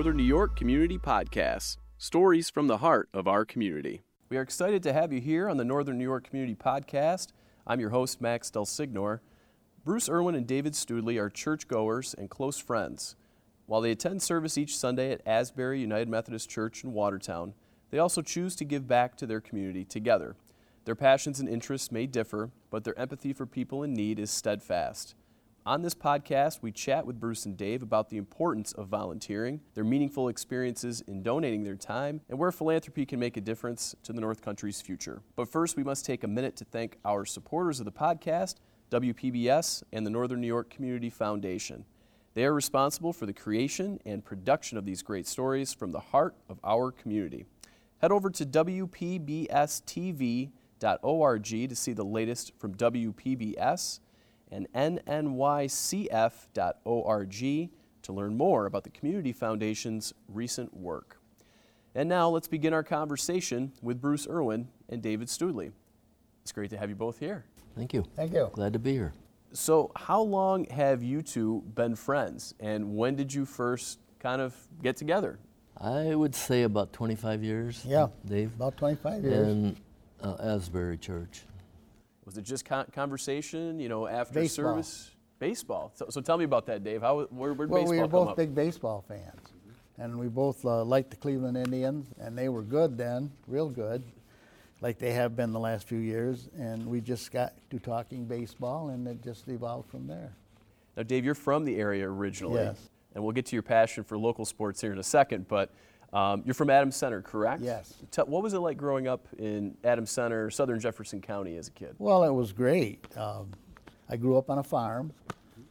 Northern New York Community Podcast stories from the heart of our community. We are excited to have you here on the Northern New York Community Podcast. I'm your host, Max Del Signor. Bruce Irwin and David Studley are churchgoers and close friends. While they attend service each Sunday at Asbury United Methodist Church in Watertown, they also choose to give back to their community together. Their passions and interests may differ, but their empathy for people in need is steadfast. On this podcast, we chat with Bruce and Dave about the importance of volunteering, their meaningful experiences in donating their time, and where philanthropy can make a difference to the North Country's future. But first, we must take a minute to thank our supporters of the podcast, WPBS and the Northern New York Community Foundation. They are responsible for the creation and production of these great stories from the heart of our community. Head over to WPBSTV.org to see the latest from WPBS and nnycf.org to learn more about the Community Foundation's recent work. And now let's begin our conversation with Bruce Irwin and David Studley. It's great to have you both here. Thank you. Thank you. Glad to be here. So, how long have you two been friends, and when did you first kind of get together? I would say about 25 years. Yeah, Dave. About 25 years. In uh, Asbury Church. Was it just con- conversation, you know, after Baseball. service? Baseball. So, so tell me about that, Dave. How where, where well, baseball we were both up? big baseball fans, and we both uh, liked the Cleveland Indians, and they were good then, real good, like they have been the last few years. And we just got to talking baseball, and it just evolved from there. Now, Dave, you're from the area originally, Yes. and we'll get to your passion for local sports here in a second. But um, you're from Adams Center, correct? Yes. Tell, what was it like growing up in Adams Center, Southern Jefferson County, as a kid? Well, it was great. Um, I grew up on a farm,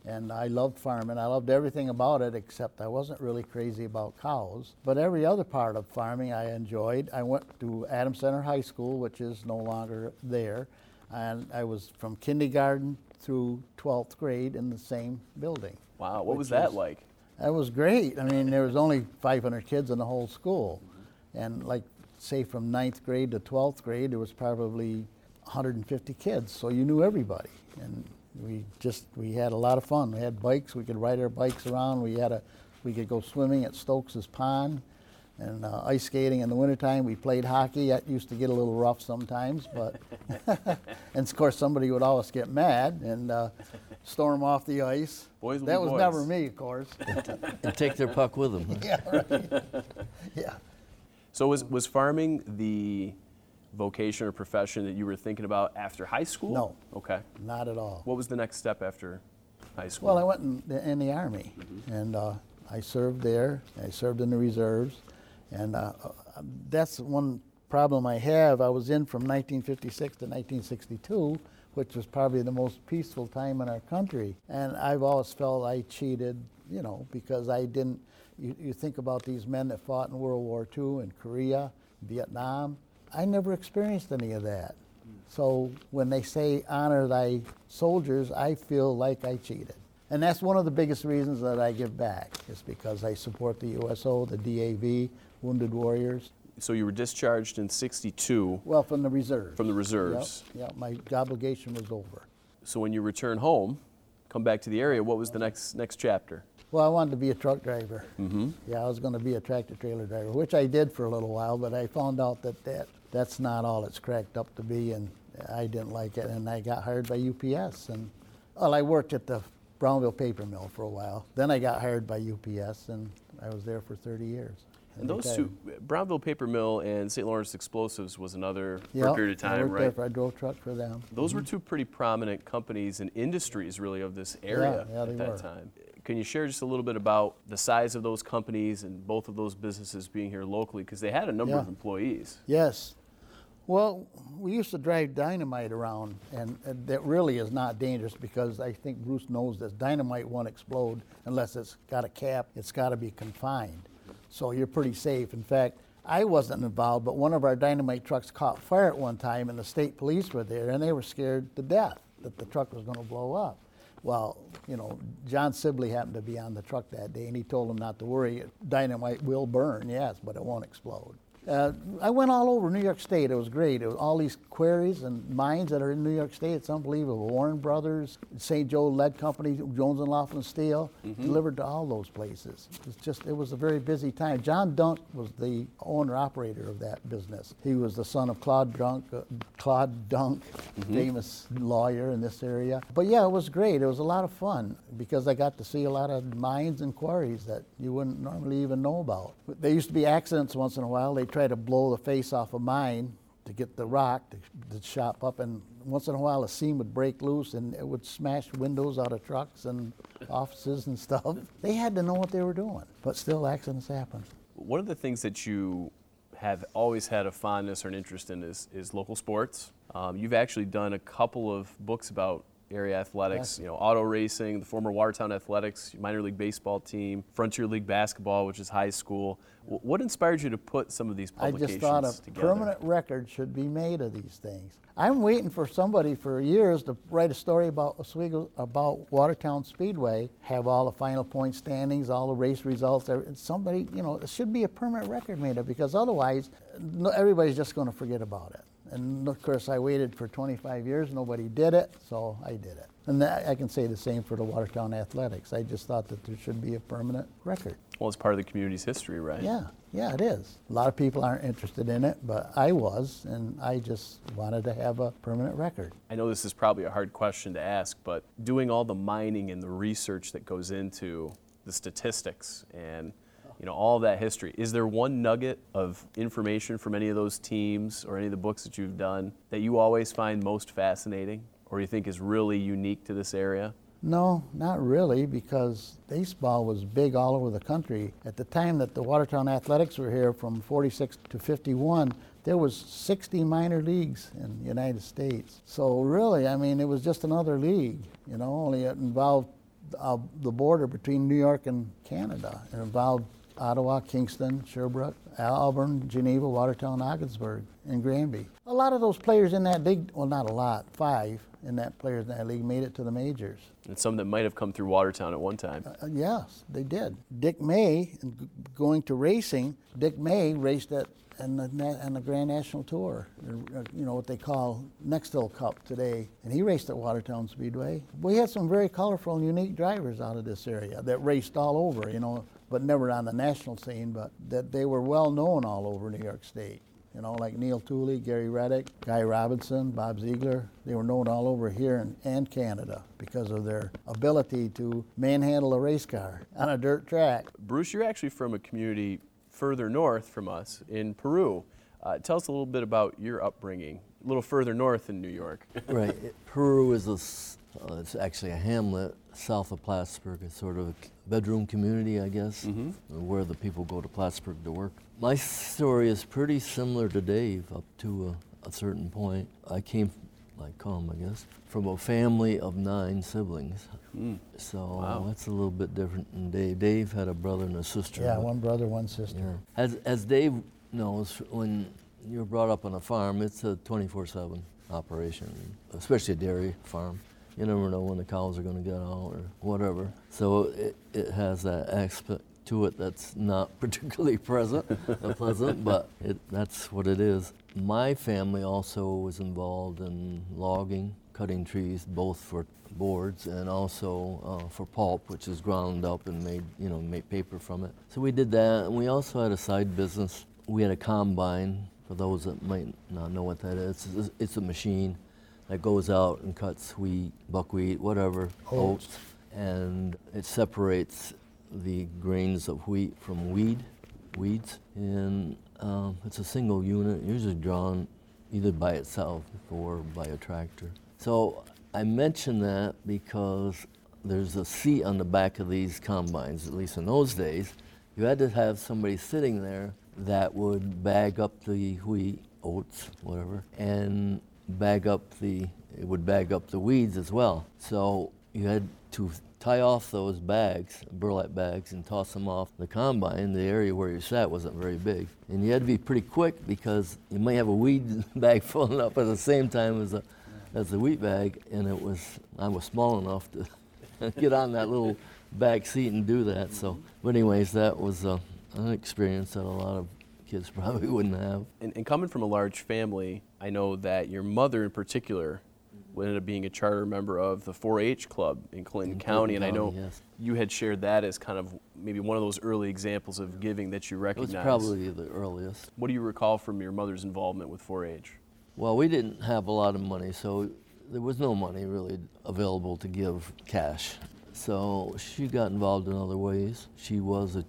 and I loved farming. I loved everything about it, except I wasn't really crazy about cows. But every other part of farming I enjoyed. I went to Adams Center High School, which is no longer there, and I was from kindergarten through 12th grade in the same building. Wow, what was that like? That was great. I mean, there was only 500 kids in the whole school, and like say from ninth grade to 12th grade, there was probably 150 kids, so you knew everybody, and we just we had a lot of fun. We had bikes, we could ride our bikes around. We had a we could go swimming at Stokes's Pond. And uh, ice skating in the wintertime, we played hockey. That used to get a little rough sometimes, but and of course somebody would always get mad and uh, storm off the ice. Boys that was boys. never me, of course. And take their puck with them. Yeah, right. yeah. So was was farming the vocation or profession that you were thinking about after high school? No. Okay. Not at all. What was the next step after high school? Well, I went in the, in the Army, and uh, I served there. I served in the reserves, and uh, uh, that's one problem I have. I was in from 1956 to 1962, which was probably the most peaceful time in our country, and I've always felt I cheated, you know, because I didn't. You, you think about these men that fought in World War II in Korea, Vietnam. I never experienced any of that. So when they say honor thy soldiers, I feel like I cheated. And that's one of the biggest reasons that I give back, is because I support the USO, the DAV, Wounded Warriors. So you were discharged in 62 Well, from the reserves. from the reserves. yep, my obligation was over. So when you return home, come back to the area, what was the next next chapter? Well, I wanted to be a truck driver. Mm-hmm. Yeah, I was going to be a tractor trailer driver, which I did for a little while, but I found out that, that that's not all it's cracked up to be, and I didn't like it, and I got hired by UPS. And well, I worked at the Brownville paper mill for a while. Then I got hired by UPS, and I was there for 30 years. And those two, Brownville Paper Mill and St. Lawrence Explosives was another Yep, period of I time, there right? for- I drove truck for them. Those were two pretty prominent companies and industries, really, of this area yeah, they at that were. time. Can you share just a little bit about the size of those companies and both of those businesses being here locally? Because they had a number Yeah. of employees. Yes. Well, we used to drive dynamite around, and uh, that really is not dangerous because I think Bruce knows this. Dynamite won't explode unless it's got a cap, it's got to be confined. So you're pretty safe. In fact, I wasn't involved, but one of our dynamite trucks caught fire at one time, and the state police were there, and they were scared to death that the truck was going to blow up. Well, you know, John Sibley happened to be on the truck that day, and he told them not to worry. Dynamite will burn, yes, but it won't explode. Uh, I went all over New York State. It was great. It was all these quarries and mines that are in New York State. It's unbelievable. Warren Brothers, St. Joe Lead Company, Jones and Laughlin Steel, delivered to all those places. It's just it was a very busy time. John Dunk was the owner operator of that business. He was the son of Claude Dunk, uh, Claude Dunk, famous lawyer in this area. But yeah, it was great. It was a lot of fun because I got to see a lot of mines and quarries that you wouldn't normally even know about. There used to be accidents once in a while. They try to blow the face off a mine to get the rock to, to chop up, and once in a while a seam would break loose and it would smash windows out of trucks and offices and stuff. They had to know what they were doing, but still accidents happen. One of the things that you have always had a fondness or an interest in is, is local sports. Um, you've actually done a couple of books about area athletics, Yes. you know, auto racing, the former Watertown Athletics, minor league baseball team, Frontier League basketball, which is high school. W- what inspired you to put some of these I publications just thought a together? permanent record should be made of these things. I'm waiting for somebody for years to write a story about Oswego, about Watertown Speedway, have all the final point standings, all the race results. Somebody, you know, it should be a permanent record made of because otherwise, everybody's just going to forget about it. And of course, I waited for 25 years, nobody did it, so I did it. And that, I can say the same for the Watertown Athletics. I just thought that there should be a permanent record. Well, it's part of the community's history, right? Yeah, yeah, it is. A lot of people aren't interested in it, but I was, and I just wanted to have a permanent record. I know this is probably a hard question to ask, but doing all the mining and the research that goes into the statistics and you know all that history, is there one nugget of information from any of those teams or any of the books that you've done that you always find most fascinating or you think is really unique to this area? No, not really, because baseball was big all over the country. At the time that the Watertown Athletics were here, from 46 to 51, there was 60 minor leagues in the United States. So really, I mean, it was just another league, you know, only it involved uh, the border between New York and Canada. It involved Ottawa, Kingston, Sherbrooke, Auburn, Geneva, Watertown, Ogdensburg, and Granby. A lot of those players in that league, well, not a lot, five in that players in that league made it to the majors. And some that might have come through Watertown at one time. Uh, yes, they did. Dick May, going to racing, Dick May raced at in the, on the Grand National Tour, uh, you know what they call Nextel Cup today, and he raced at Watertown Speedway. We had some very colorful and unique drivers out of this area that raced all over, you know, but never on the national scene, but that they were well known all over New York State. You know, like Neil Tooley, Gary Reddick, Guy Robinson, Bob Ziegler. They were known all over here and, and Canada because of their ability to manhandle a race car on a dirt track. Bruce, you're actually from a community further north from us in Peru. Uh, tell us a little bit about your upbringing, a little further north in New York. right. Peru is a, uh, it's actually a hamlet south of Plattsburgh. It's sort of a c- bedroom community, I guess, mm-hmm. where the people go to Plattsburgh to work. My story is pretty similar to Dave up to a, a certain point. I came, like come, I guess, from a family of nine siblings. Hmm. So Wow. that's a little bit different than Dave. Dave had a brother and a sister. Yeah, but- one brother, one sister. yeah. As, as Dave knows, when you're brought up on a farm, it's a 24 7 operation, especially a dairy farm. You never know when the cows are going to get out or whatever. So it, it has that aspect to it that's not particularly present, uh, pleasant, but it, that's what it is. My family also was involved in logging, cutting trees, both for boards and also uh, for pulp, which is ground up and made, you know, made paper from it. So we did that, and we also had a side business. We had a combine. For those that might not know what that is, it's, it's a machine that goes out and cuts wheat, buckwheat, whatever, Oats. oats, and it separates the grains of wheat from weed, weeds, and um, it's a single unit, usually drawn either by itself or by a tractor. So I mention that because there's a seat on the back of these combines, at least in those days. You had to have somebody sitting there that would bag up the wheat, oats, whatever, and bag up the, it would bag up the weeds as well. So you had to tie off those bags, burlap bags, and toss them off the combine. The area where you sat wasn't very big. And you had to be pretty quick because you might have a weed bag filling up at the same time as, a, as the wheat bag. And it was, I was small enough to get on that little back seat and do that. So, but anyways, that was uh, an experience that a lot of kids probably wouldn't have. And, and coming from a large family, I know that your mother in particular ended up being a charter member of the 4-H club in Clinton In County, Clinton and I know yes. you had shared that as kind of maybe one of those early examples of giving that you recognized. It was recognize. probably the earliest. What do you recall from your mother's involvement with 4-H? Well, we didn't have a lot of money, so there was no money really available to give cash. So she got involved in other ways. She was a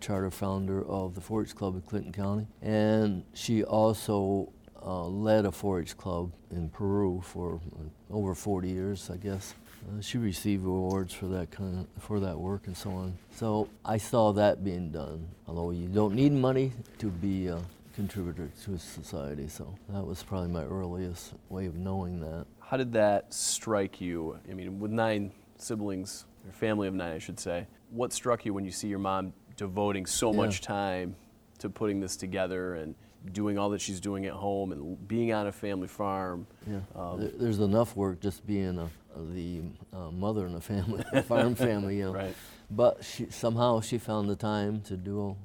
charter founder of the 4-H Club in Clinton County, and she also uh, led a 4-H club in Peru for uh, over 40 years, I guess. Uh, she received awards for that kind of, for that work and so on. So I saw that being done. Although you don't need money to be a contributor to society, so that was probably my earliest way of knowing that. How did that strike you? I mean, with nine siblings, or family of nine, I should say, what struck you when you see your mom devoting so Yeah. much time to putting this together and doing all that she's doing at home and being on a family farm? Yeah, Um, there's enough work just being a, the uh, mother in a family, a farm family, you know. Right. But she, somehow she found the time to do all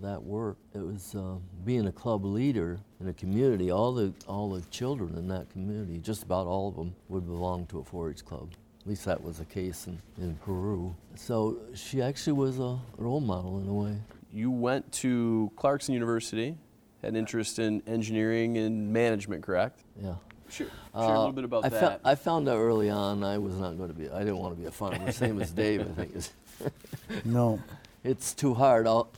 that work. It was uh, being a club leader in a community. All the all the children in that community, just about all of them, would belong to a 4-H club. At least that was the case in, in Peru. So she actually was a role model in a way. You went to Clarkson University, had an interest in engineering and management, correct? Yeah. Share, share a little Uh, bit about I that. Found, I found out early on I was not going to be. I didn't want to be a farmer. Same as Dave, I think. No. it's too hard, all,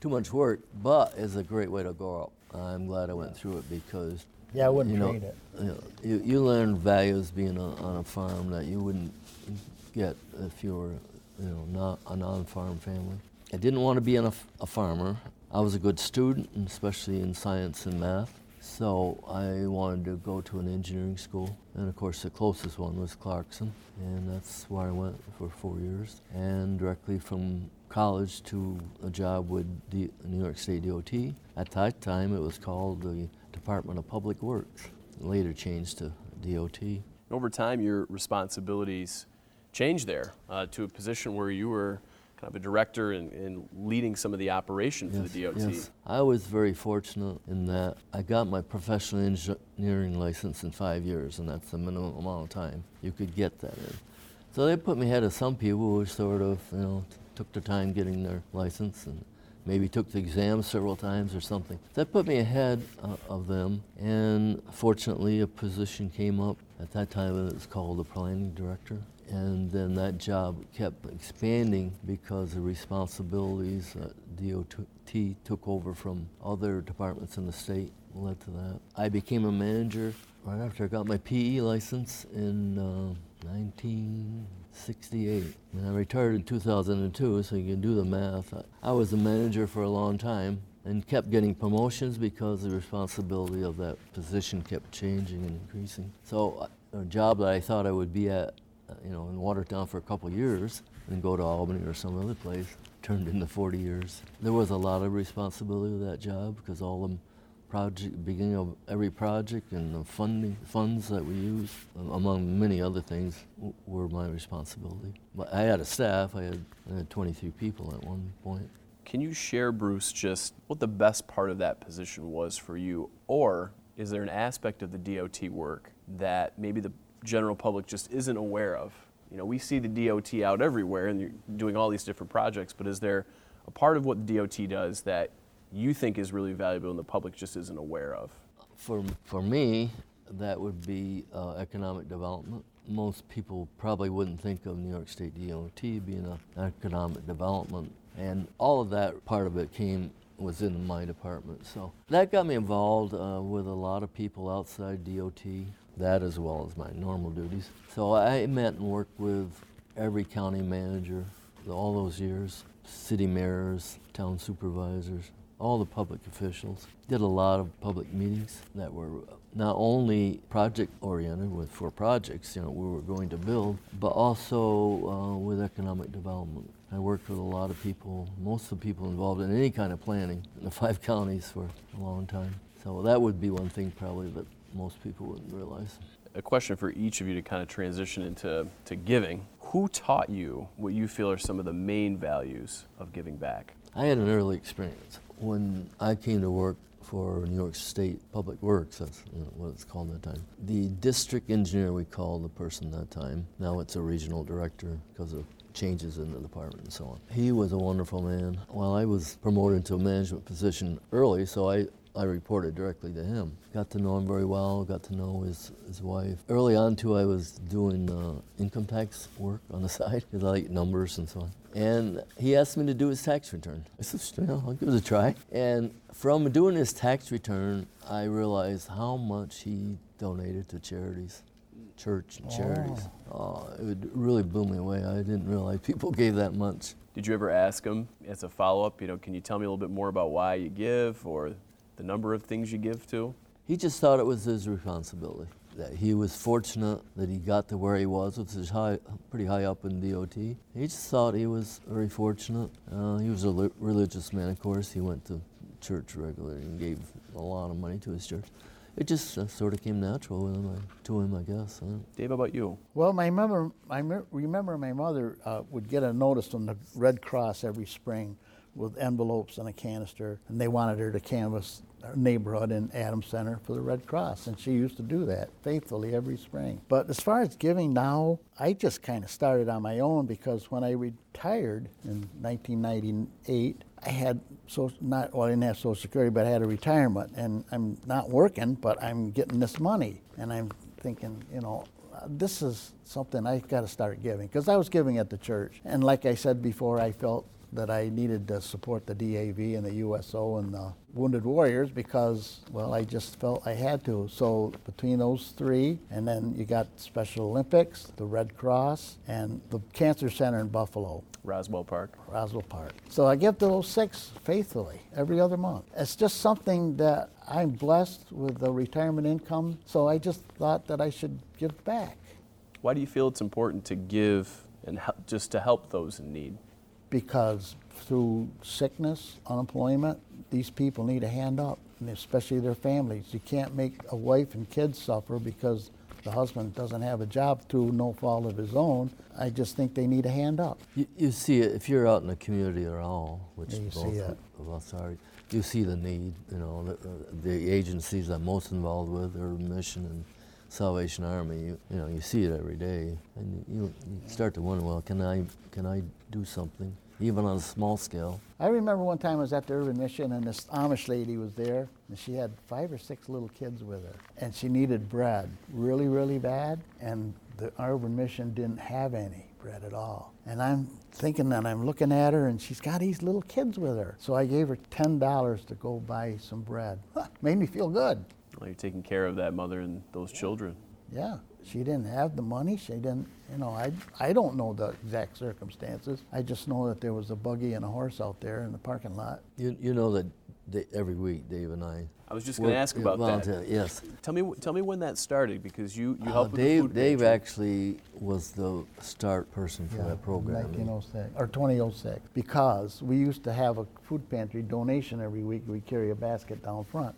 too much work, but it's a great way to grow up. I'm glad I went through it because Yeah, I wouldn't you know, trade it. you, know, you, you learn values being on, on a farm that you wouldn't get if you were, you know, not a non-farm family. I didn't want to be an, a, a farmer. I was a good student, especially in science and math. So I wanted to go to an engineering school, and of course the closest one was Clarkson, and that's where I went for four years. And directly from college to a job with D- New York State DOT. At that time, it was called the Department of Public Works. Later changed to DOT. Over time, your responsibilities changed there uh, to a position where you were kind of a director and, leading some of the operation for the DOT. yes. I was very fortunate in that I got my professional engineering license in five years, and that's the minimum amount of time you could get that in. So they put me ahead of some people who sort of, you know, t- took their time getting their license and maybe took the exam several times or something. That put me ahead uh, of them, and fortunately, a position came up. At that time, it was called the planning director. And then that job kept expanding because the responsibilities that DOT took over from other departments in the state led to that. I became a manager right after I got my PE license in uh, 1968. And I retired in 2002, so you can do the math. I, I was a manager for a long time and kept getting promotions because the responsibility of that position kept changing and increasing. So uh, a job that I thought I would be at, uh, you know, in Watertown for a couple years and go to Albany or some other place turned into 40 years. There was a lot of responsibility with that job because all the project, beginning of every project and the funding funds that we use, um, among many other things, were my responsibility. But I had a staff. I had, I had 23 people at one point. Can you share, Bruce, just what the best part of that position was for you? Or is there an aspect of the DOT work that maybe the general public just isn't aware of? You know, we see the DOT out everywhere and you're doing all these different projects, but is there a part of what the DOT does that you think is really valuable and the public just isn't aware of? For, for me, that would be uh, economic development. Most people probably wouldn't think of New York State DOT being an economic development, and all of that part of it came was in my department. So that got me involved uh, with a lot of people outside DOT. That as well as my normal duties. So I met and worked with every county manager all those years, city mayors, town supervisors, all the public officials. Did a lot of public meetings that were not only project oriented with for projects, you know, we were going to build, but also uh, with economic development. I worked with a lot of people, most of the people involved in any kind of planning in the five counties for a long time. So that would be one thing probably that most people wouldn't realize. A question for each of you to kind of transition into to giving. Who taught you what you feel are some of the main values of giving back? I had an early experience. When I came to work for New York State Public Works, that's you know, what it's called at that time. The district engineer, we called the person that time. Now it's a regional director because of changes in the department and so on. He was a wonderful man. Well, I was promoted to a management position early, so I, I reported directly to him. Got to know him very well, got to know his, his wife. Early on, too, I was doing uh, income tax work on the side because I like numbers and so on. And he asked me to do his tax return. I said, you know, I'll give it a try. And from doing his tax return, I realized how much he donated to charities church and charities. Oh. it really blew me away. I didn't realize people gave that much. Did you ever ask him as a follow up, you know, can you tell me a little bit more about why you give or the number of things you give to? He just thought it was his responsibility. That he was fortunate that he got to where he was, which is high, pretty high up in DOT. He just thought he was very fortunate. Uh, he was a li- religious man, of course. He went to church regularly and gave a lot of money to his church it just uh, sort of came natural with him, to him, I guess. Dave, how about you? Well, my mother, I remember my mother uh, would get a notice from the Red Cross every spring with envelopes and a canister, and they wanted her to canvass our neighborhood in Adams Center for the Red Cross, and she used to do that faithfully every spring. But as far as giving now, I just kind of started on my own because when I retired in 1998, I had so not well, I didn't have Social Security, but I had a retirement, and I'm not working, but I'm getting this money, and I'm thinking, you know, this is something I got to start giving because I was giving at the church, and like I said before, I felt that I needed to support the DAV and the USO and the Wounded Warriors because, well, I just felt I had to. So between those three, and then you got Special Olympics, the Red Cross, and the Cancer Center in Buffalo. Roswell Park. Roswell Park. So I give to those six faithfully every other month. It's just something that I'm blessed with the retirement income, so I just thought that I should give back. Why do you feel it's important to give and just to help those in need? Because through sickness, unemployment, these people need a hand up, and especially their families. You can't make a wife and kids suffer because the husband doesn't have a job through no fault of his own. I just think they need a hand up. You, you see it if you're out in the community at all, which yeah, both of us are. You see the need. You know, the, uh, the agencies I'm most involved with are Mission and Salvation Army, you, you know, you see it every day, and you, you start to wonder, well, can I, can I do something, even on a small scale? I remember one time I was at the Urban Mission, and this Amish lady was there, and she had five or six little kids with her, and she needed bread really, really bad, and the Urban Mission didn't have any bread at all. And I'm thinking that I'm looking at her, and she's got these little kids with her. So I gave her $10 to go buy some bread. Made me feel good. Well, you're taking care of that mother and those children. Yeah, she didn't have the money. She didn't, you know, I, I don't know the exact circumstances. I just know that there was a buggy and a horse out there in the parking lot. You, you know that they, every week, Dave and I. I was just going to ask about that. Yes. Tell me, tell me when that started because you, you uh, helped uh, Dave, with the food Dave actually was the start person for yeah, that program. 1906 or 2006 because we used to have a food pantry donation every week. We carry a basket down front.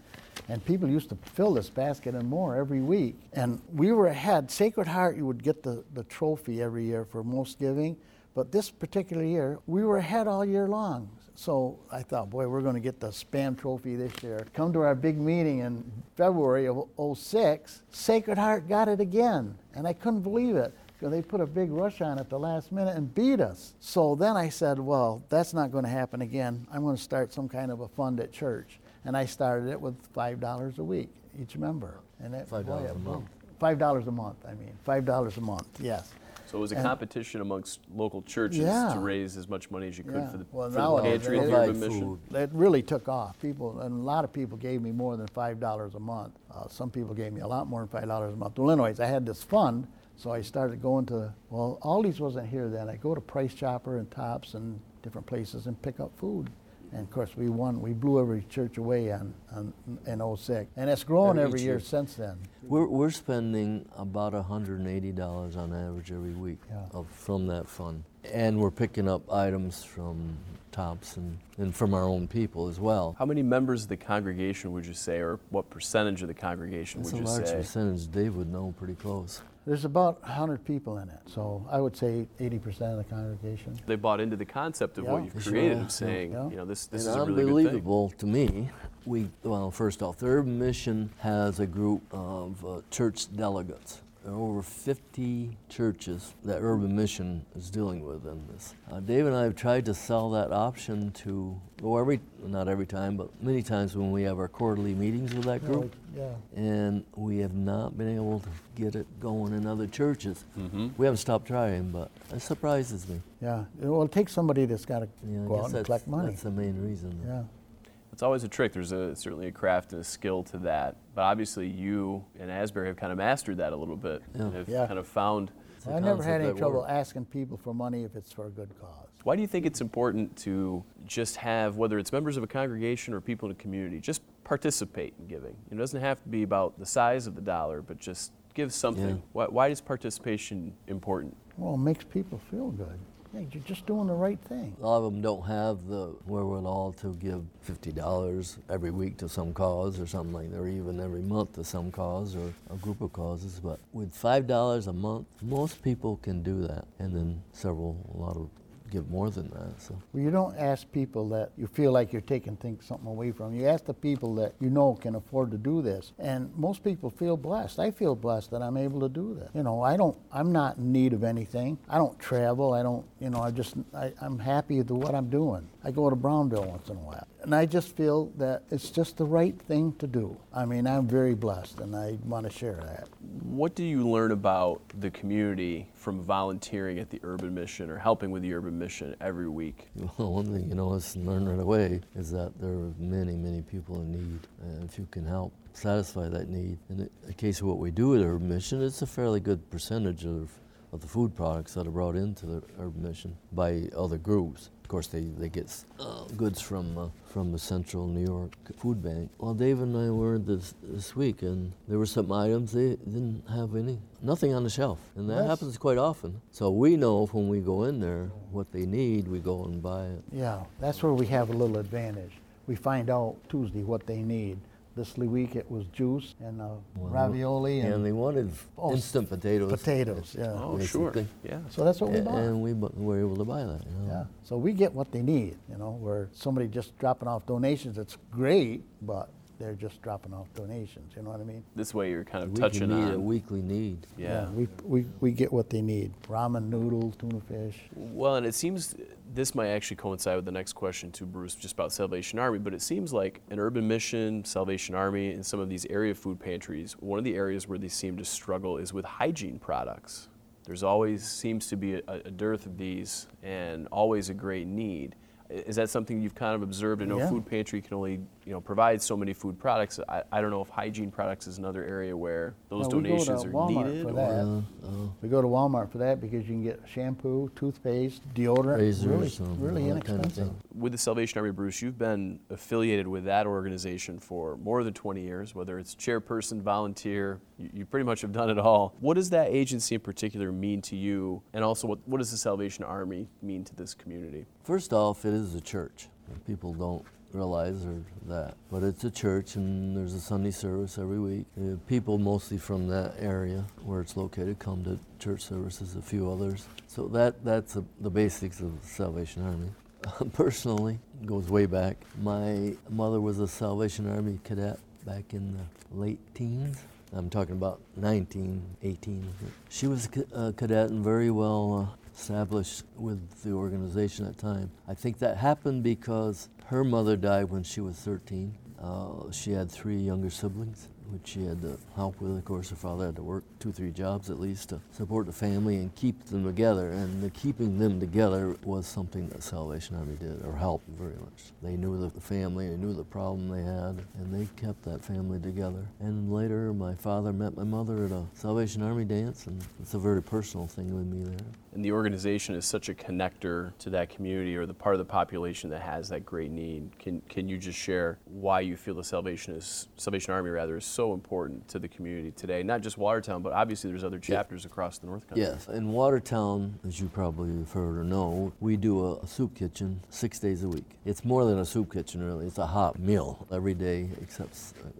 And people used to fill this basket and more every week. And we were ahead. Sacred Heart, you would get the, the trophy every year for most giving. But this particular year, we were ahead all year long. So I thought, boy, we're going to get the SPAM trophy this year. Come to our big meeting in February of 06, Sacred Heart got it again. And I couldn't believe it because they put a big rush on at the last minute and beat us. So then I said, well, that's not going to happen again. I'm going to start some kind of a fund at church and I started it with five dollars a week each member, and it five dollars a month. Five dollars a month. I mean, five dollars a month. Yes. So it was a and competition amongst local churches yeah. to raise as much money as you could yeah. for the, well, for the pantry and the mission. It really took off. People and a lot of people gave me more than five dollars a month. Uh, some people gave me a lot more than five dollars a month. Well, anyways, I had this fund, so I started going to well, Aldi's wasn't here then. I go to Price Chopper and Tops and different places and pick up food. And of course, we won. We blew every church away on, on in 06. And it's grown every, year, year, since then. We're, we're spending about $180 on average every week yeah. of, from that fund. And we're picking up items from tops and, and from our own people as well. How many members of the congregation would you say, or what percentage of the congregation That's would you say? It's a large percentage. Dave would know pretty close. There's about 100 people in it, so I would say 80% of the congregation. They bought into the concept of Yeah. what you've Sure. created Yeah. of saying, Yeah. you know, this, this and is a really good thing. unbelievable to me. We well, first off, their Mission has a group of uh, church delegates. There are over 50 churches that Urban Mission is dealing with in this. Uh, Dave and I have tried to sell that option to go every, not every time, but many times when we have our quarterly meetings with that group. Yeah. and we have not been able to get it going in other churches. Mm-hmm. We haven't stopped trying, but it surprises me. Yeah. Well, it takes somebody that's got to Yeah, go out and collect money. that's the main reason. Yeah. It's always a trick. There's a, certainly a craft and a skill to that. But obviously, you and Asbury have kind of mastered that a little bit. Yeah. and have Yeah. kind of found. It's a I never had any trouble works. asking people for money if it's for a good cause. Why do you think it's important to just have, whether it's members of a congregation or people in a community, just participate in giving? It doesn't have to be about the size of the dollar, but just give something. Yeah. Why, why is participation important? Well, it makes people feel good. Yeah, you're just doing the right thing. A lot of them don't have the wherewithal to give $50 every week to some cause or something like that, or even every month to some cause or a group of causes. But with $5 a month, most people can do that. And then several, a lot of give more than that. So Well, you don't ask people that you feel like you're taking things, something away from. You ask the people that you know can afford to do this. And most people feel blessed. I feel blessed that I'm able to do this. You know, I don't, I'm not in need of anything. I don't travel. I don't, you know, I just, I, I'm happy with what I'm doing. I go to Brownville once in a while. And I just feel that it's just the right thing to do. I mean, I'm very blessed and I want to share that. What do you learn about the community from volunteering at the Urban Mission or helping with the Urban Mission every week? Well, one thing you know is learn right away is that there are many, many people in need, and if you can help satisfy that need, in the case of what we do at Urban Mission, it's a fairly good percentage of, of the food products that are brought into the Urban Mission by other groups. Of course, they, they get uh, goods from uh, from the Central New York Food Bank. Well, Dave and I were this this week, and there were some items they didn't have any, nothing on the shelf, and that That's- happens quite often. So we know when we go in there what they need, we go and buy it. Yeah, that's where we have a little advantage. We find out Tuesday what they need. This week it was juice and uh, Well, ravioli and, And they wanted Oh, instant potatoes. potatoes. Yeah. Oh, Make sure. Yeah. So that's what we bought. And we bu- were able to buy that. You know? Yeah. So we get what they need, you know, where somebody just dropping off donations, it's great, but they're just dropping off donations, you know what I mean? This way you're kind of We touching can meet a weekly need. Yeah. we, we, we get what they need. Ramen noodles, tuna fish. Well, and it seems this might actually coincide with the next question to Bruce, just about Salvation Army. But it seems like an urban mission, Salvation Army, and some of these area food pantries, one of the areas where they seem to struggle is with hygiene products. There's always seems to be a, a dearth of these, and always a great need. I- Is that something you've kind of observed? I know Yeah. food pantry can only you know provide so many food products. I, I don't know if hygiene products is another area where those No, we go to donations are Walmart needed. for that. Yeah, uh, We go to Walmart for that because you can get shampoo, toothpaste, deodorant. razors, really, really all that kind of inexpensive. thing. with the Salvation Army, Bruce, you've been affiliated with that organization for more than 20 years, whether it's chairperson, volunteer, you, you pretty much have done it all. What does that agency in particular mean to you? And also, what, what does the Salvation Army mean to this community? First off, it is a church. People don't realize or that, but it's a church, and there's a Sunday service every week. Uh, people mostly from that area where it's located come to church services. A few others. So that that's a, the basics of Salvation Army. Personally, goes way back. My mother was a Salvation Army cadet back in the late teens. I'm talking about 19, 18. She was a cadet and very well uh, established with the organization at the time. I think that happened because her mother died when she was 13. Uh, she had three younger siblings, which she had to help with. Of course, her father had to work two, three jobs at least to support the family and keep them together. And the keeping them together was something that Salvation Army did, or helped very much. They knew the family, they knew the problem they had, and they kept that family together. And later, my father met my mother at a Salvation Army dance, and it's a very personal thing with me there. and the organization is such a connector to that community or the part of the population that has that great need. Can can you just share why you feel the Salvation is Salvation Army rather is so important to the community today? Not just Watertown, but obviously there's other chapters yeah. across the North Country. Yes, in Watertown, as you probably have heard or know, we do a, a soup kitchen six days a week. It's more than a soup kitchen, really. It's a hot meal every day except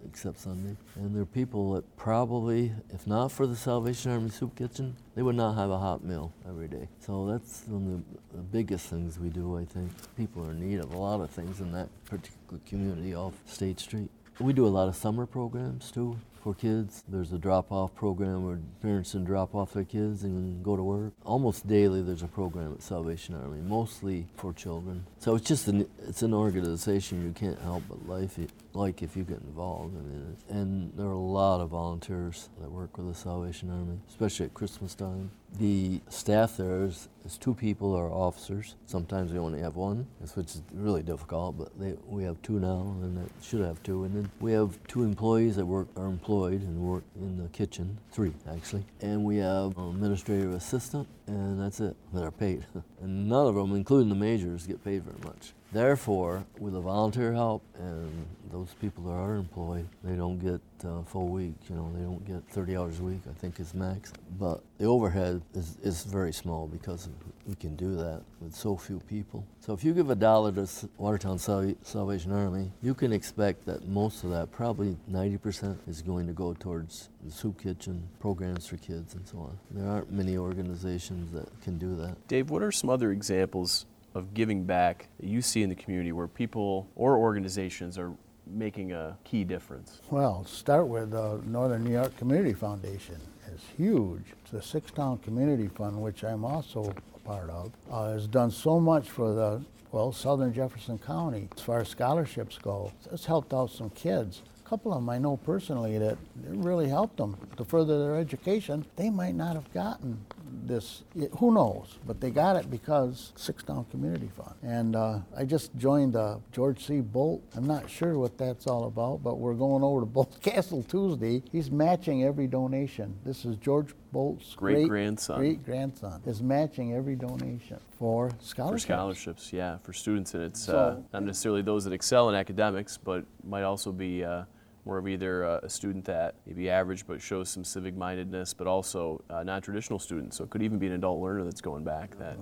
except Sunday. And there are people that probably, if not for the Salvation Army Soup Kitchen, they would not have a hot meal every day. So that's one of the, the biggest things we do, I think. People are in need of a lot of things in that particular community off State Street. We do a lot of summer programs too for kids. There's a drop-off program where parents can drop off their kids and go to work. Almost daily, there's a program at Salvation Army, mostly for children. So it's just an it's an organization you can't help but life like if you get involved. I mean, and there are a lot of volunteers that work with the Salvation Army, especially at Christmas time. The staff there is, is two people are officers. Sometimes we only have one, which is really difficult, but they, we have two now, and it should have two. And then we have two employees that work are employed and work in the kitchen, three actually. And we have an administrative assistant, and that's it. That are paid, and none of them, including the majors, get paid very much. Therefore, with the volunteer help and those people that are employed, they don't get uh, full week. You know, they don't get 30 hours a week. I think is max. But the overhead is, is very small because we can do that with so few people. So if you give a dollar to Watertown Salvation Army, you can expect that most of that, probably 90%, is going to go towards the soup kitchen, programs for kids, and so on. There aren't many organizations that can do that. Dave, what are some other examples of giving back that you see in the community where people or organizations are making a key difference? Well, start with the Northern New York Community Foundation. is huge. It's the Six Town Community Fund, which I'm also a part of, uh, has done so much for the well, Southern Jefferson County, as far as scholarships go, it's helped out some kids A couple of them I know personally that it really helped them to further their education. They might not have gotten this, who knows, but they got it because Six Town Community Fund. And uh, I just joined uh, George C. Boldt. I'm not sure what that's all about, but we're going over to Boldt Castle Tuesday. He's matching every donation. This is George Boldt's great grandson. Great grandson is matching every donation for scholarships. For scholarships, yeah, for students, and it's so, uh, not necessarily those that excel in academics, but might also be uh, more of either uh, a, student that maybe average but shows some civic mindedness, but also a non-traditional student. So it could even be an adult learner that's going back that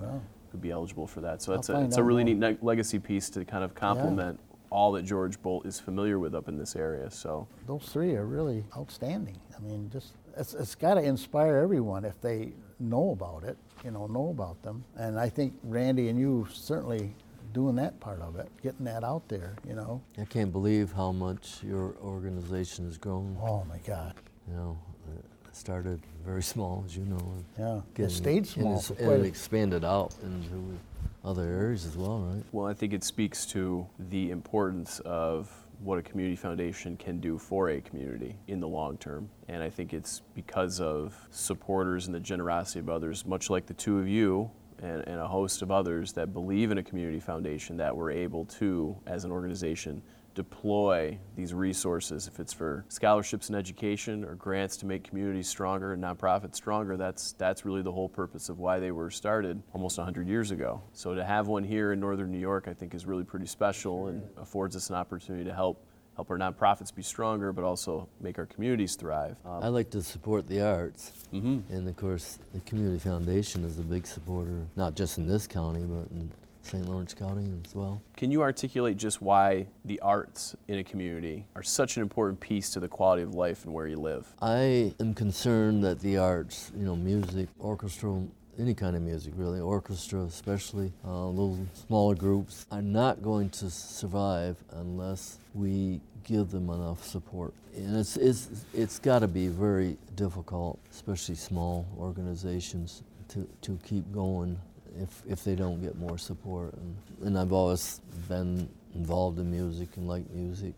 could be eligible for that. So that's a, it's a really more. neat legacy piece to kind of complement yeah. all that George Boldt is familiar with up in this area. So those three are really outstanding. I mean, just it's, it's got to inspire everyone if they know about it, you know, know about them. And I think Randy and you certainly doing that part of it, getting that out there, you know. I can't believe how much your organization has grown. Oh my God. You know, it started very small, as you know. Yeah, it stayed small. And, and it expanded out into other areas as well, right? Well, I think it speaks to the importance of what a community foundation can do for a community in the long term. And I think it's because of supporters and the generosity of others, much like the two of you and, and, a host of others that believe in a community foundation that we're able to, as an organization, deploy these resources. If it's for scholarships and education or grants to make communities stronger and nonprofits stronger, that's, that's really the whole purpose of why they were started almost 100 years ago. So to have one here in Northern New York, I think is really pretty special and affords us an opportunity to help help our nonprofits be stronger, but also make our communities thrive. Um, I like to support the arts, mm-hmm. and of course, the Community Foundation is a big supporter, not just in this county, but in St. Lawrence County as well. Can you articulate just why the arts in a community are such an important piece to the quality of life and where you live? I am concerned that the arts, you know, music, orchestral any kind of music really, orchestra especially, uh, little smaller groups, are not going to survive unless we give them enough support. And it's, it's, it's got to be very difficult, especially small organizations, to, to keep going if, if they don't get more support. And, and I've always been involved in music and like music.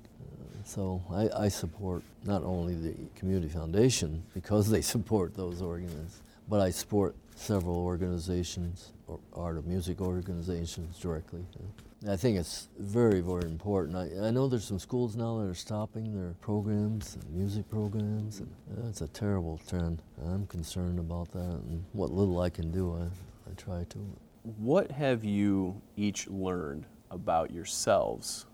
So I, I, support not only the Community Foundation because they support those organizations, but I support several organizations, or art or music organizations directly. I think it's very, very important. I, I know there's some schools now that are stopping their programs, music programs, and that's a terrible trend. I'm concerned about that, and what little I can do, I, I try to. What have you each learned about yourselves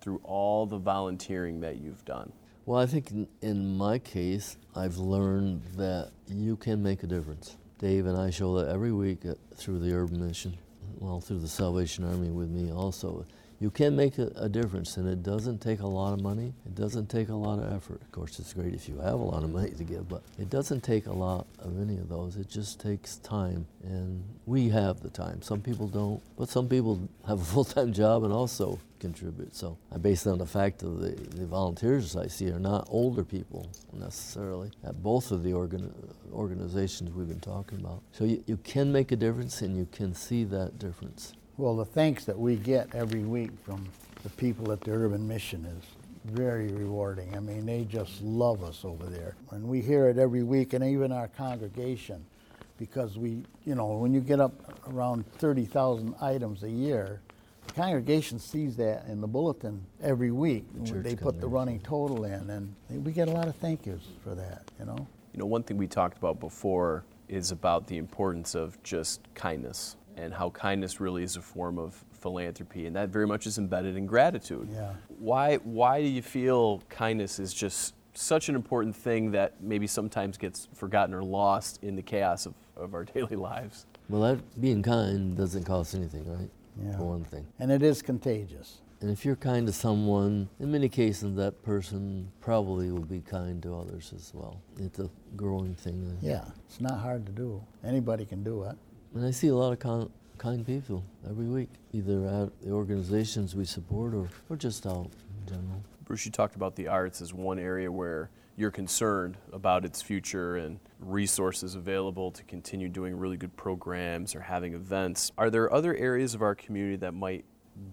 through all the volunteering that you've done? Well, I think in, in my case, I've learned that you can make a difference. Dave and I show that every week uh, through the Urban Mission, well, through the Salvation Army with me also you can make a, a, difference, and it doesn't take a lot of money. It doesn't take a lot of effort. Of course, it's great if you have a lot of money to give, but it doesn't take a lot of any of those. It just takes time, and we have the time. Some people don't, but some people have a full-time job and also contribute. So I on the fact that the, the volunteers I see are not older people necessarily at both of the organ, organizations we've been talking about. So you, you can make a difference, and you can see that difference. Well, the thanks that we get every week from the people at the Urban Mission is very rewarding. I mean, they just love us over there. And we hear it every week, and even our congregation, because we, you know, when you get up around 30,000 items a year, the congregation sees that in the bulletin every week. The they put the running total in, and we get a lot of thank yous for that, you know. You know, one thing we talked about before is about the importance of just kindness and how kindness really is a form of philanthropy, and that very much is embedded in gratitude. Yeah. Why, why do you feel kindness is just such an important thing that maybe sometimes gets forgotten or lost in the chaos of, of our daily lives? Well, that, being kind doesn't cost anything, right? Yeah. For one thing. And it is contagious. And if you're kind to someone, in many cases, that person probably will be kind to others as well. It's a growing thing. Yeah, it's not hard to do. Anybody can do it. And I see a lot of con- kind people every week, either at the organizations we support or, or just out in general. Bruce, you talked about the arts as one area where you're concerned about its future and resources available to continue doing really good programs or having events. Are there other areas of our community that might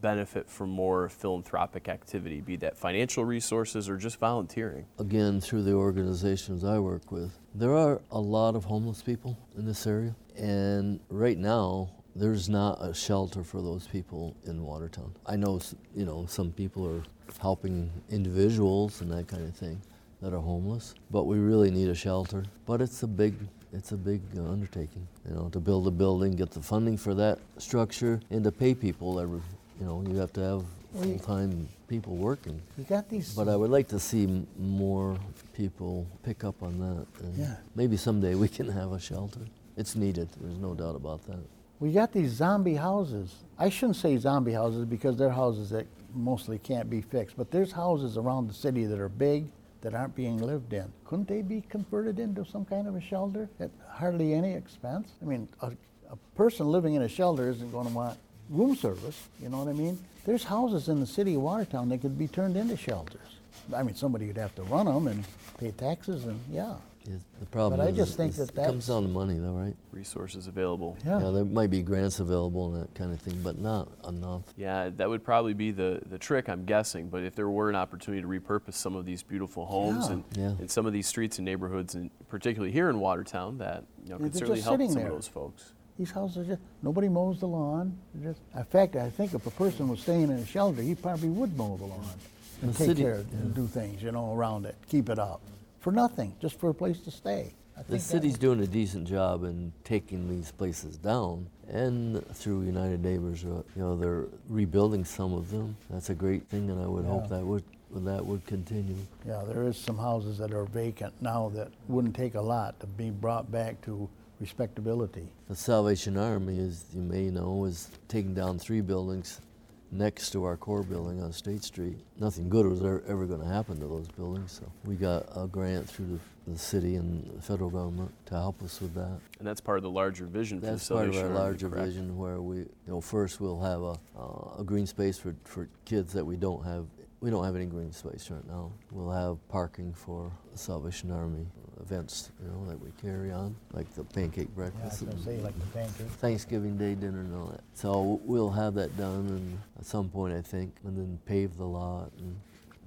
benefit from more philanthropic activity, be that financial resources or just volunteering? Again, through the organizations I work with, there are a lot of homeless people in this area. And right now, there's not a shelter for those people in Watertown. I know, you know, some people are helping individuals and that kind of thing that are homeless, but we really need a shelter. But it's a big, it's a big uh, undertaking, you know, to build a building, get the funding for that structure, and to pay people every, you know, you have to have full-time people working. You got these. But I would like to see m- more people pick up on that. And Yeah. Maybe someday we can have a shelter. It's needed. There's no doubt about that. We got these zombie houses. I shouldn't say zombie houses because they're houses that mostly can't be fixed, but there's houses around the city that are big that aren't being lived in. Couldn't they be converted into some kind of a shelter at hardly any expense? I mean, a, a person living in a shelter isn't going to want room service, you know what I mean? There's houses in the city of Watertown that could be turned into shelters. I mean, somebody would have to run them and pay taxes and, yeah. Is- The problem But I is, just think is that it comes that's- down to money, though, right? Resources available. Yeah. there might be grants available and that kind of thing, but not enough. Yeah, that would probably be the, the trick, I'm guessing. But if there were an opportunity to repurpose some of these beautiful homes Yeah. and, Yeah. and some of these streets and neighborhoods, and particularly here in Watertown, that you know, Yeah, could they're certainly just help sitting some there. of those folks. These houses just nobody mows the lawn. They're Just, in fact, I think if a person was staying in a shelter, he probably would mow the lawn and The take city- care of and do things, you know, around it, keep it up for nothing, just for a place to stay. I The city's doing a decent job in taking these places down, and through United Neighbors, uh, you know, they're rebuilding some of them. That's a great thing, and I would hope that would that would continue. Yeah, there is some houses that are vacant now that wouldn't take a lot to be brought back to respectability. The Salvation Army, as you may know, is taking down three buildings next to our core building on State Street. Nothing good was ever, ever going to happen to those buildings, so we got a grant through the, the city and the federal government to help us with that. And that's part of the larger vision for the That's part of our larger correct? vision where we, you know, first we'll have a, uh, a green space for, for kids that we don't have. We don't have any green space right now. We'll have parking for the Salvation Army events, you know, that we carry on, like the pancake Yeah, I was breakfast. gonna and say like the pancake. Thanksgiving Day dinner and all that. So we'll have that done and at some point, I think, and then pave the lot and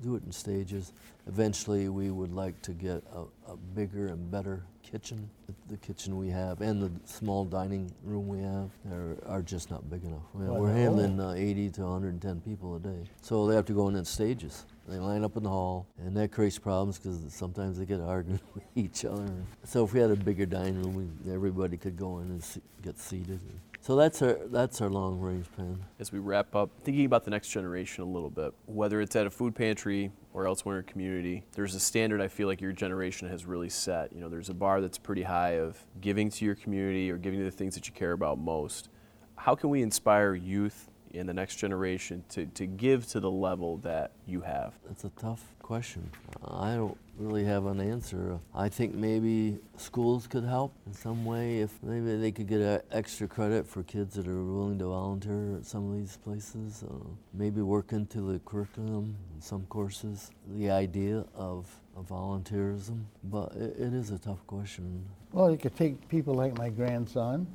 do it in stages. Eventually, we would like to get a, a bigger and better kitchen. The, the kitchen we have and the small dining room we have are, are just not big enough. Well, we're no. handling uh, 80 to 110 people a day. So they have to go in in stages They line up in the hall, and that creates problems because sometimes they get arguing with each other. So if we had a bigger dining room, we, everybody could go in and see, get seated. So that's our that's our long range plan. As we wrap up, thinking about the next generation a little bit, whether it's at a food pantry or elsewhere in a community, there's a standard I feel like your generation has really set. You know, there's a bar that's pretty high of giving to your community or giving to the things that you care about most. How can we inspire youth in the next generation to, to give to the level that you have? It's a tough question. I don't really have an answer. I think maybe schools could help in some way if maybe they could get extra credit for kids that are willing to volunteer at some of these places. Uh, maybe work into the curriculum in some courses the idea of, of volunteerism. But it, it is a tough question. Well, you could take people like my grandson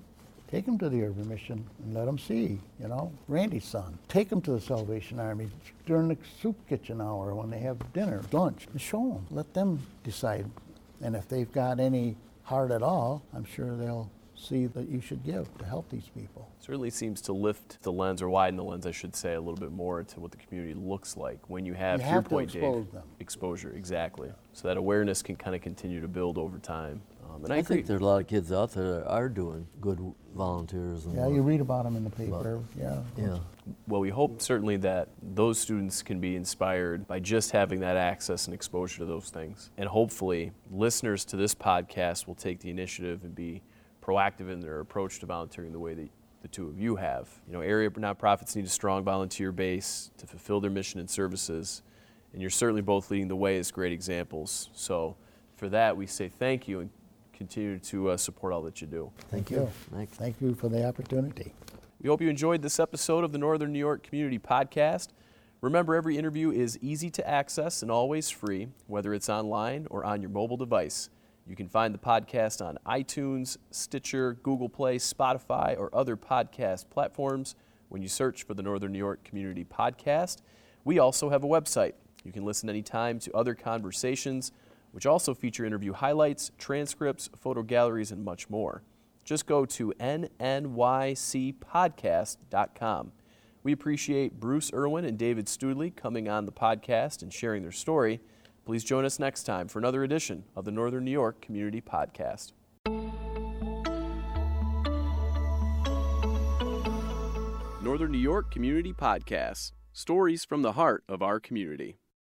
Take him to the urban mission and let him see, you know, Randy's son. Take him to the Salvation Army during the soup kitchen hour when they have dinner, lunch, and show them. Let them decide. And if they've got any heart at all, I'm sure they'll see that you should give to help these people. It certainly seems to lift the lens or widen the lens, I should say, a little bit more to what the community looks like when you have, you have your point, expose Dave, them. exposure. Exactly. So that awareness can kind of continue to build over time. Um, and I, I agree. think there's a lot of kids out there that are doing good volunteers. Yeah, you read about them in the paper. Yeah. Yeah. Well, we hope certainly that those students can be inspired by just having that access and exposure to those things. And hopefully, listeners to this podcast will take the initiative and be proactive in their approach to volunteering the way that the two of you have. You know, area nonprofits need a strong volunteer base to fulfill their mission and services, and you're certainly both leading the way as great examples. So, for that, we say thank you and continue to uh, support all that you do. Thank, Thank you. you. Thank you for the opportunity. We hope you enjoyed this episode of the Northern New York Community Podcast. Remember, every interview is easy to access and always free, whether it's online or on your mobile device. You can find the podcast on iTunes, Stitcher, Google Play, Spotify, or other podcast platforms when you search for the Northern New York Community Podcast. We also have a website. You can listen anytime to other conversations, which also feature interview highlights, transcripts, photo galleries, and much more. Just go to nnycpodcast.com. We appreciate Bruce Irwin and David Studley coming on the podcast and sharing their story. Please join us next time for another edition of the Northern New York Community Podcast. Northern New York Community Podcast Stories from the heart of our community.